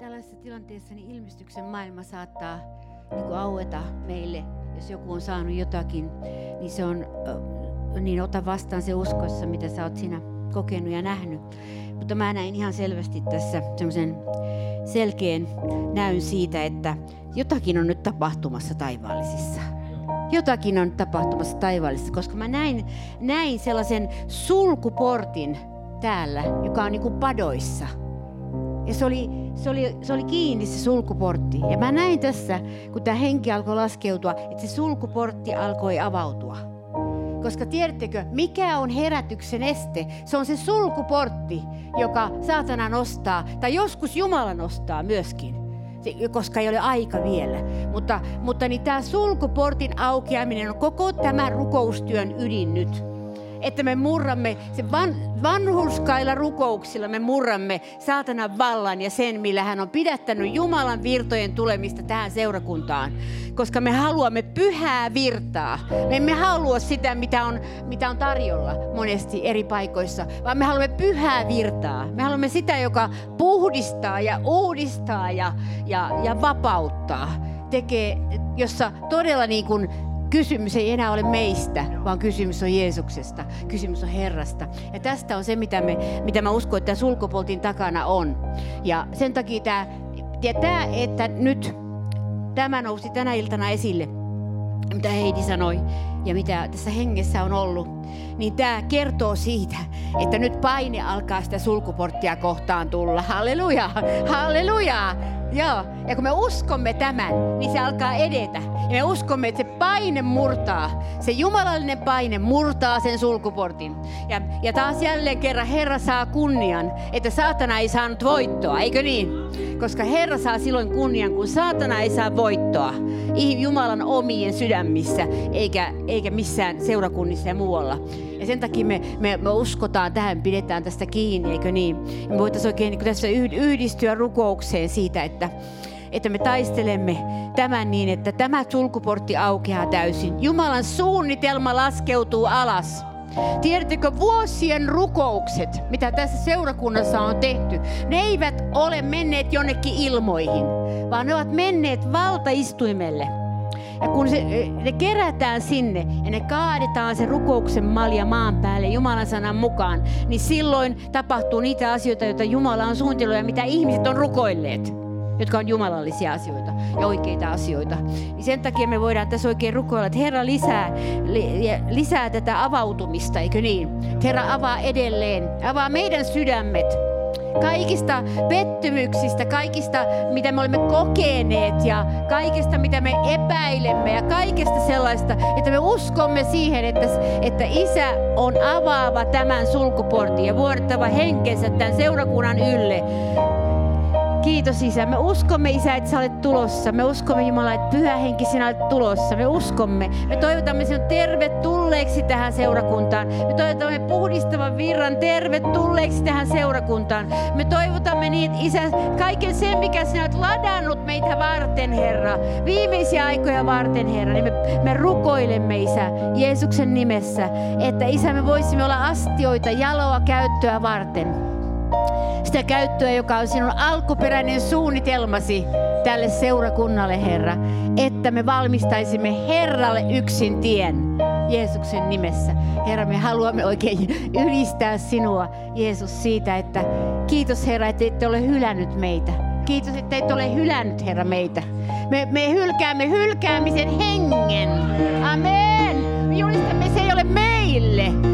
tällaisessa tilanteessa niin ilmestyksen maailma saattaa niin kuin aueta meille, jos joku on saanut jotakin, niin se on, niin ota vastaan se uskossa, mitä sä oot siinä kokenut ja nähnyt. Mutta mä näin ihan selvästi tässä semmoisen selkeän näyn siitä, että jotakin on nyt tapahtumassa taivaallisissa. Jotakin on tapahtumassa taivaallisissa, koska mä näin, näin sellaisen sulkuportin täällä, joka on niin kuin padoissa. Ja se oli, se, oli, se oli kiinni se sulkuportti. Ja mä näin tässä, kun tämä henki alkoi laskeutua, että se sulkuportti alkoi avautua. Koska tiedättekö, mikä on herätyksen este? Se on se sulkuportti, joka saatana nostaa, tai joskus Jumala nostaa myöskin koska ei ole aika vielä. Mutta, mutta niin tämä sulkuportin aukeaminen on koko tämän rukoustyön ydin nyt että me murramme, se van, vanhurskailla rukouksilla me murramme saatanan vallan ja sen, millä hän on pidättänyt Jumalan virtojen tulemista tähän seurakuntaan. Koska me haluamme pyhää virtaa. Me emme halua sitä, mitä on, mitä on tarjolla monesti eri paikoissa, vaan me haluamme pyhää virtaa. Me haluamme sitä, joka puhdistaa ja uudistaa ja, ja, ja vapauttaa tekee, jossa todella niin kuin kysymys ei enää ole meistä, vaan kysymys on Jeesuksesta. Kysymys on Herrasta. Ja tästä on se, mitä, me, mitä mä uskon, että sulkupoltin takana on. Ja sen takia tämä, ja tämä että nyt tämä nousi tänä iltana esille, mitä Heidi sanoi ja mitä tässä hengessä on ollut, niin tämä kertoo siitä, että nyt paine alkaa sitä sulkuporttia kohtaan tulla. Halleluja, halleluja. Joo, ja kun me uskomme tämän, niin se alkaa edetä. Ja me uskomme, että se paine murtaa, se jumalallinen paine murtaa sen sulkuportin. Ja, ja taas jälleen kerran Herra saa kunnian, että saatana ei saanut voittoa, eikö niin? Koska Herra saa silloin kunnian, kun saatana ei saa voittoa. Jumalan omien sydämissä, eikä, eikä missään seurakunnissa ja muualla. Ja sen takia me, me, me uskotaan tähän, pidetään tästä kiinni, eikö niin? Ja me voitaisiin oikein niin tässä yhdistyä rukoukseen siitä, että, että me taistelemme tämän niin, että tämä sulkuportti aukeaa täysin. Jumalan suunnitelma laskeutuu alas. Tiedättekö, vuosien rukoukset, mitä tässä seurakunnassa on tehty, ne eivät ole menneet jonnekin ilmoihin, vaan ne ovat menneet valtaistuimelle – ja kun se, ne kerätään sinne ja ne kaadetaan se rukouksen malja maan päälle Jumalan sanan mukaan, niin silloin tapahtuu niitä asioita, joita Jumala on suunnitellut ja mitä ihmiset on rukoilleet jotka on jumalallisia asioita ja oikeita asioita. Niin sen takia me voidaan tässä oikein rukoilla, että Herra lisää, lisää tätä avautumista, eikö niin? Herra avaa edelleen, avaa meidän sydämet, kaikista pettymyksistä, kaikista mitä me olemme kokeneet ja kaikesta mitä me epäilemme ja kaikesta sellaista, että me uskomme siihen, että, että Isä on avaava tämän sulkuportin ja vuodettava henkensä tämän seurakunnan ylle Kiitos Isä. Me uskomme Isä, että sä olet tulossa. Me uskomme Jumala, että pyhä henki sinä olet tulossa. Me uskomme. Me toivotamme sinut tervetulleeksi tähän seurakuntaan. Me toivotamme puhdistavan virran tervetulleeksi tähän seurakuntaan. Me toivotamme niin, Isä, kaiken sen, mikä sinä olet ladannut meitä varten, Herra. Viimeisiä aikoja varten, Herra. Niin me, me rukoilemme, Isä, Jeesuksen nimessä, että Isä, me voisimme olla astioita jaloa käyttöä varten sitä käyttöä, joka on sinun alkuperäinen suunnitelmasi tälle seurakunnalle, Herra, että me valmistaisimme Herralle yksin tien Jeesuksen nimessä. Herra, me haluamme oikein ylistää sinua, Jeesus, siitä, että kiitos Herra, että ette ole hylännyt meitä. Kiitos, että ette ole hylännyt, Herra, meitä. Me, me hylkäämme hylkäämisen hengen. Amen. Me julistamme, se ei ole meille.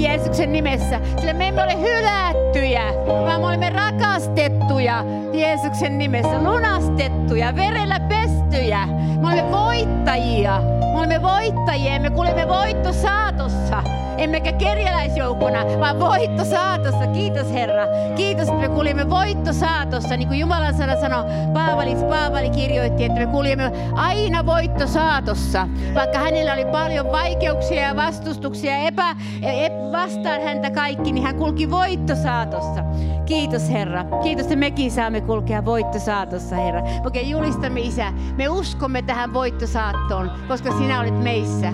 Jeesuksen nimessä, sillä me emme ole hylättyjä, vaan me olemme rakastettuja Jeesuksen nimessä, lunastettuja, verellä pestyjä. Me olemme voittajia. Me olemme voittajia me kuulemme voitto saatossa emmekä kerjäläisjoukkona, vaan voitto saatossa. Kiitos Herra. Kiitos, että me kuulimme voitto saatossa. Niin kuin Jumalan sana sanoi, Paavali, Paavali kirjoitti, että me kuulimme aina voitto saatossa. Vaikka hänellä oli paljon vaikeuksia ja vastustuksia epä, epä, vastaan häntä kaikki, niin hän kulki voitto saatossa. Kiitos Herra. Kiitos, että mekin saamme kulkea voitto saatossa, Herra. Oikein julistamme Isä. Me uskomme tähän voittosaattoon, koska sinä olet meissä.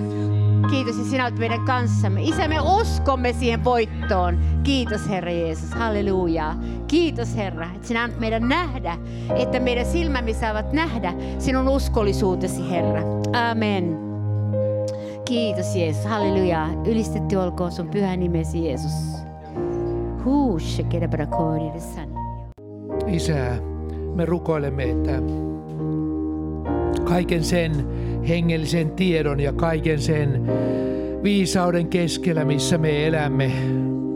Kiitos, että sinä olet meidän kanssamme. Isä, me uskomme siihen voittoon. Kiitos, Herra Jeesus. Halleluja. Kiitos, Herra, että sinä annat meidän nähdä, että meidän silmämme saavat nähdä sinun uskollisuutesi, Herra. Amen. Kiitos, Jeesus. Halleluja. Ylistetty olkoon sun pyhä nimesi, Jeesus. Isä, me rukoilemme, että kaiken sen hengellisen tiedon ja kaiken sen viisauden keskellä, missä me elämme,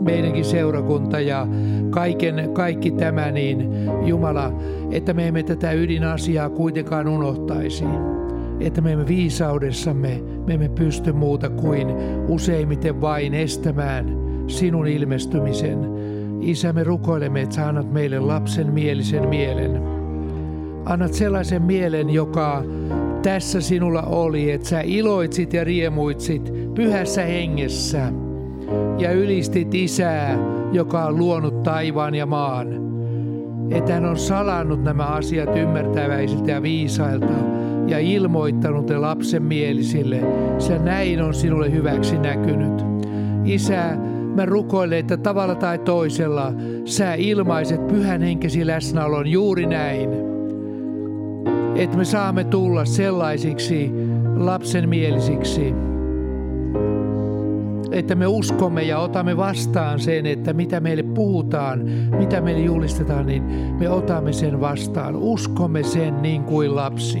meidänkin seurakunta ja kaiken, kaikki tämä, niin Jumala, että me emme tätä ydinasiaa kuitenkaan unohtaisi. Että me emme viisaudessamme, me emme pysty muuta kuin useimmiten vain estämään sinun ilmestymisen. Isä, me rukoilemme, että sä annat meille lapsen mielisen mielen. Annat sellaisen mielen, joka tässä sinulla oli, että sä iloitsit ja riemuitsit pyhässä hengessä ja ylistit Isää, joka on luonut taivaan ja maan. Että hän on salannut nämä asiat ymmärtäväisiltä ja viisailta ja ilmoittanut ne lapsen mielisille. Se näin on sinulle hyväksi näkynyt. Isä, mä rukoilen, että tavalla tai toisella sä ilmaiset pyhän henkesi läsnäolon juuri näin että me saamme tulla sellaisiksi lapsenmielisiksi, että me uskomme ja otamme vastaan sen, että mitä meille puhutaan, mitä meille julistetaan, niin me otamme sen vastaan. Uskomme sen niin kuin lapsi.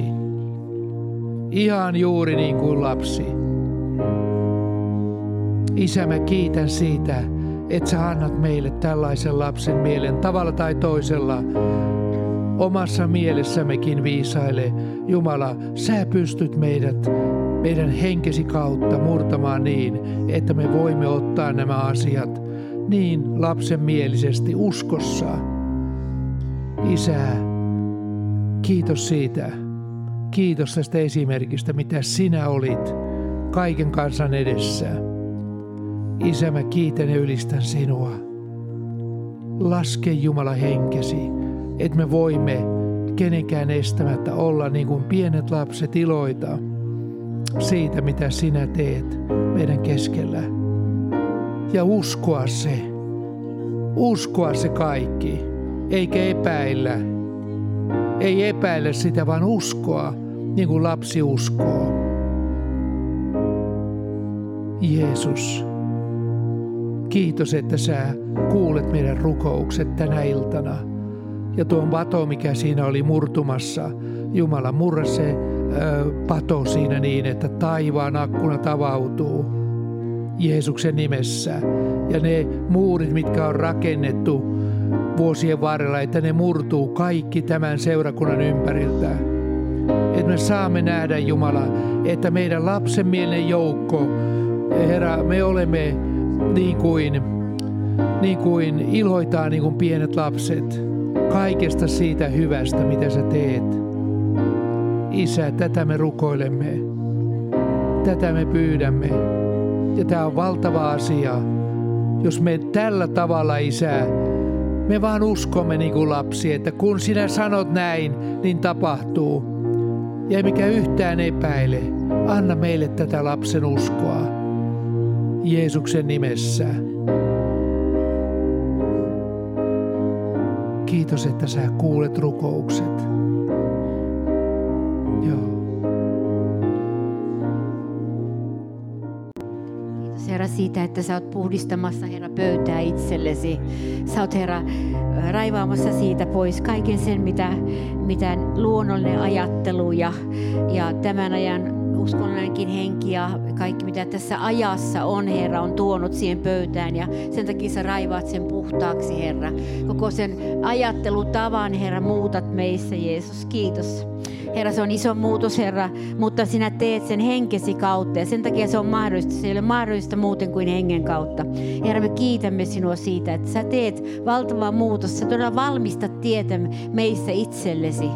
Ihan juuri niin kuin lapsi. Isä, mä kiitän siitä, että sä annat meille tällaisen lapsen mielen tavalla tai toisella omassa mielessämmekin viisaile. Jumala, sä pystyt meidät meidän henkesi kautta murtamaan niin, että me voimme ottaa nämä asiat niin lapsenmielisesti uskossa. Isä, kiitos siitä. Kiitos tästä esimerkistä, mitä sinä olit kaiken kansan edessä. Isä, mä kiitän ja ylistän sinua. Laske Jumala henkesi että me voimme kenenkään estämättä olla niin kuin pienet lapset iloita siitä, mitä sinä teet meidän keskellä. Ja uskoa se. Uskoa se kaikki, eikä epäillä. Ei epäillä sitä, vaan uskoa, niin kuin lapsi uskoo. Jeesus, kiitos, että sä kuulet meidän rukoukset tänä iltana – ja tuon pato, mikä siinä oli murtumassa, Jumala murra se pato siinä niin, että taivaan akkuna tavautuu Jeesuksen nimessä. Ja ne muurit, mitkä on rakennettu vuosien varrella, että ne murtuu kaikki tämän seurakunnan ympäriltä. Että me saamme nähdä Jumala, että meidän lapsenmielinen joukko, Herra, me olemme niin kuin, niin kuin iloitaan niin kuin pienet lapset kaikesta siitä hyvästä, mitä sä teet. Isä, tätä me rukoilemme. Tätä me pyydämme. Ja tämä on valtava asia. Jos me tällä tavalla, Isä, me vaan uskomme niin kuin lapsi, että kun sinä sanot näin, niin tapahtuu. Ja mikä yhtään epäile, anna meille tätä lapsen uskoa. Jeesuksen nimessä. Kiitos, että sä kuulet rukoukset. Joo. Kiitos Herra siitä, että sä oot puhdistamassa Herra pöytää itsellesi. Sä oot Herra raivaamassa siitä pois kaiken sen, mitä, mitä luonnollinen ajattelu ja, ja tämän ajan uskonnollinenkin henki ja kaikki mitä tässä ajassa on, Herra, on tuonut siihen pöytään ja sen takia sä raivaat sen puhtaaksi, Herra. Koko sen ajattelutavan, Herra, muutat meissä, Jeesus. Kiitos. Herra, se on iso muutos, Herra, mutta sinä teet sen henkesi kautta ja sen takia se on mahdollista. Se ei ole mahdollista muuten kuin hengen kautta. Herra, me kiitämme sinua siitä, että sä teet valtavaa muutosta. Sä todella valmistat tietä meissä itsellesi.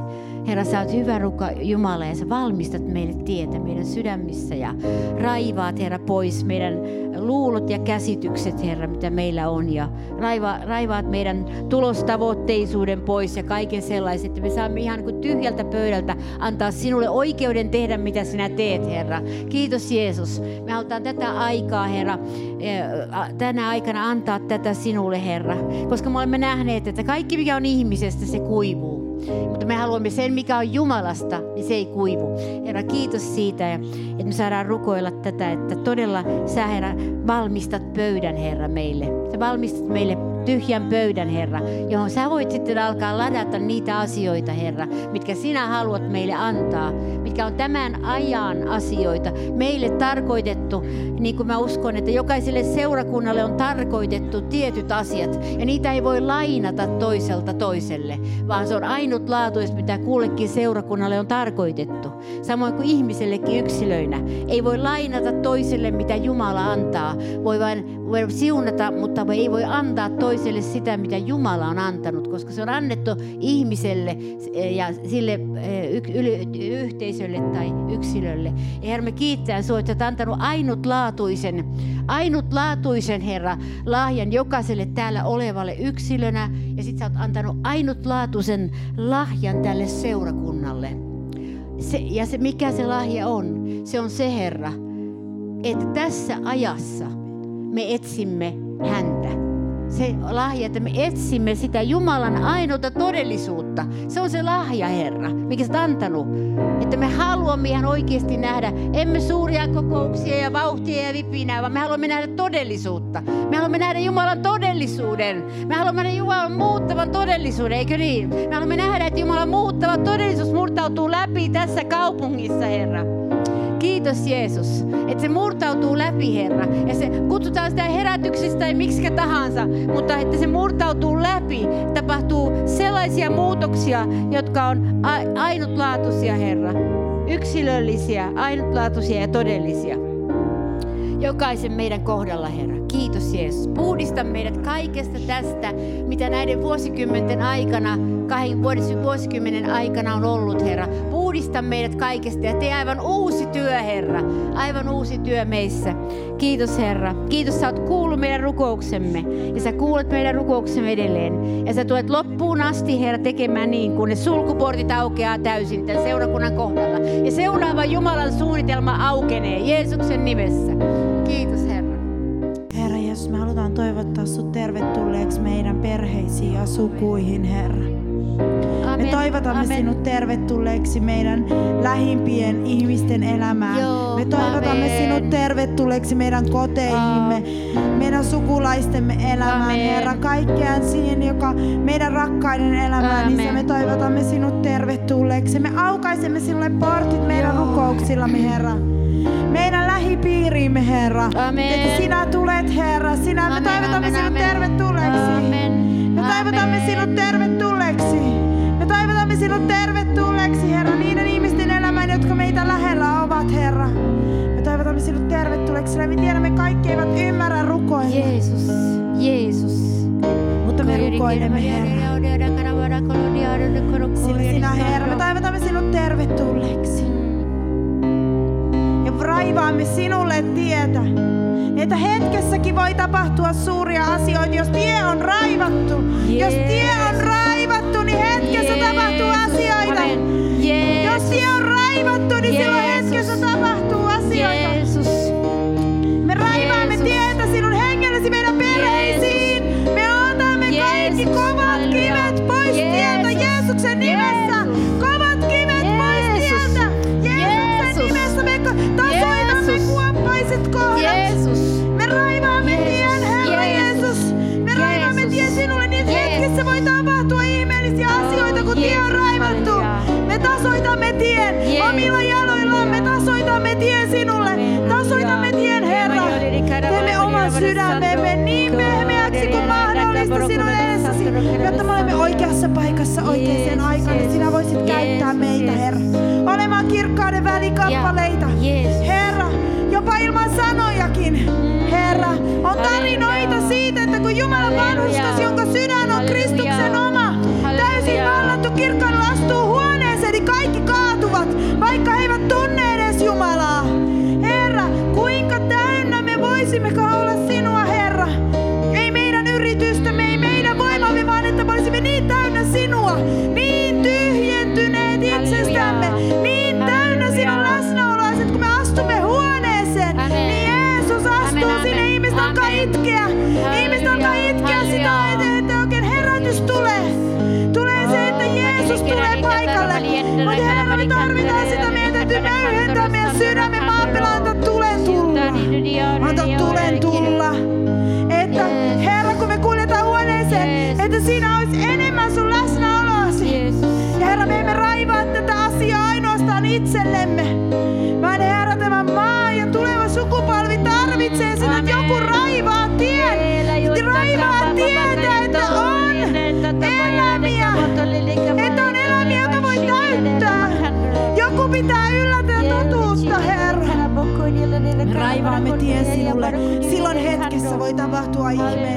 Herra, sä oot hyvä ruka Jumala ja sä valmistat meille tietä meidän sydämissä ja raivaat, Herra, pois meidän luulot ja käsitykset, Herra, mitä meillä on. Ja raiva, raivaat meidän tulostavoitteisuuden pois ja kaiken sellaiset, että me saamme ihan kuin tyhjältä pöydältä antaa sinulle oikeuden tehdä, mitä sinä teet, Herra. Kiitos Jeesus. Me halutaan tätä aikaa, Herra, eh, tänä aikana antaa tätä sinulle, Herra. Koska me olemme nähneet, että kaikki mikä on ihmisestä, se kuivuu. Mutta me haluamme sen, mikä on Jumalasta, niin se ei kuivu. Herra, kiitos siitä, että me saadaan rukoilla tätä, että todella sä, Herra, valmistat pöydän, Herra, meille. Sä valmistat meille tyhjän pöydän, Herra, johon sä voit sitten alkaa ladata niitä asioita, Herra, mitkä sinä haluat meille antaa, mitkä on tämän ajan asioita, meille tarkoitettu, niin kuin mä uskon, että jokaiselle seurakunnalle on tarkoitettu tietyt asiat, ja niitä ei voi lainata toiselta toiselle, vaan se on ainutlaatuista, mitä kullekin seurakunnalle on tarkoitettu. Samoin kuin ihmisellekin yksilöinä. Ei voi lainata toiselle, mitä Jumala antaa. Voi vain voi siunata, mutta ei voi antaa toiselle sitä, mitä Jumala on antanut, koska se on annettu ihmiselle ja sille eh, yhteisölle tai yksilölle. Ja Herra, me kiittää sinua, että olet antanut ainutlaatuisen, ainutlaatuisen Herra lahjan jokaiselle täällä olevalle yksilönä. Ja sitten sä oot antanut ainutlaatuisen lahjan tälle seurakunnalle. Se, ja se, mikä se lahja on, se on se Herra, että tässä ajassa – me etsimme häntä. Se lahja, että me etsimme sitä Jumalan ainoata todellisuutta. Se on se lahja, Herra, mikä sä antanut. Että me haluamme ihan oikeasti nähdä, emme suuria kokouksia ja vauhtia ja vipinää, vaan me haluamme nähdä todellisuutta. Me haluamme nähdä Jumalan todellisuuden. Me haluamme nähdä Jumalan muuttavan todellisuuden, eikö niin? Me haluamme nähdä, että Jumalan muuttava todellisuus murtautuu läpi tässä kaupungissa, Herra. Kiitos Jeesus, että se murtautuu läpi Herra. Ja se kutsutaan sitä herätyksestä tai miksi tahansa, mutta että se murtautuu läpi. Tapahtuu sellaisia muutoksia, jotka on ainutlaatuisia Herra. Yksilöllisiä, ainutlaatuisia ja todellisia. Jokaisen meidän kohdalla Herra. Kiitos Jeesus. Puhdista meidät kaikesta tästä, mitä näiden vuosikymmenten aikana, kahden vuosikymmenen aikana on ollut, Herra. Puhdista meidät kaikesta ja tee aivan uusi työ, Herra. Aivan uusi työ meissä. Kiitos, Herra. Kiitos, sä oot kuullut meidän rukouksemme. Ja sä kuulet meidän rukouksemme edelleen. Ja sä tulet loppuun asti, Herra, tekemään niin, kun ne sulkuportit aukeaa täysin tämän seurakunnan kohdalla. Ja seuraava Jumalan suunnitelma aukenee Jeesuksen nimessä. Kiitos, Herra. Jeesus, me halutaan toivottaa sut tervetulleeksi meidän perheisiin ja sukuihin, Herra. Amen. Me toivotamme Amen. sinut tervetulleeksi meidän lähimpien ihmisten elämään. Joo, me toivotamme Amen. sinut tervetulleeksi meidän koteihimme, oh. meidän sukulaistemme elämään, Amen. Herra. Kaikkeen siihen, joka meidän rakkaiden elämään, Amen. niin me toivotamme sinut tervetulleeksi. Me aukaisemme sinulle portit meidän Joo. rukouksillamme, Herra meidän lähipiiriimme, Herra. Amen. Että sinä tulet, Herra. Sinä, amen, me toivotamme amen, sinut amen. tervetulleeksi. Amen. Me toivotamme amen. sinut tervetulleeksi. Me toivotamme sinut tervetulleeksi, Herra, niiden ihmisten elämään, jotka meitä lähellä ovat, Herra. Me toivotamme sinut tervetulleeksi, sillä me tiedämme, kaikki eivät ymmärrä rukoilla. Jeesus, Jeesus. Mutta me rukoilemme, Herra. Sillä sinä, Herra, me toivotamme sinut tervetulleeksi raivaamme sinulle tietä. Että hetkessäkin voi tapahtua suuria asioita, jos tie on raivattu. Yes. Jos tie on raivattu, niin hetkessä yes. tapahtuu asioita. Yes. Jos tie on raivattu, niin yes. silloin hetkessä tapahtuu asioita. Jeesus. Me raivaamme Jeesus. tietä sinun hengellesi meidän perheisiin. Me otamme Jeesus. kaikki kovat kivet pois tieltä Jeesuksen nimessä. Kovat omilla jaloillaan. Me tasoitamme tien sinulle. Tasoitamme tien, Herra. Teemme oman sydämemme niin pehmeäksi kuin mahdollista sinun edessäsi, jotta me olemme oikeassa paikassa oikeaan aikaan. Sinä voisit käyttää meitä, Herra. Olemaan kirkkauden välikappaleita. Herra, jopa ilman sanojakin. Herra, on tarinoita tie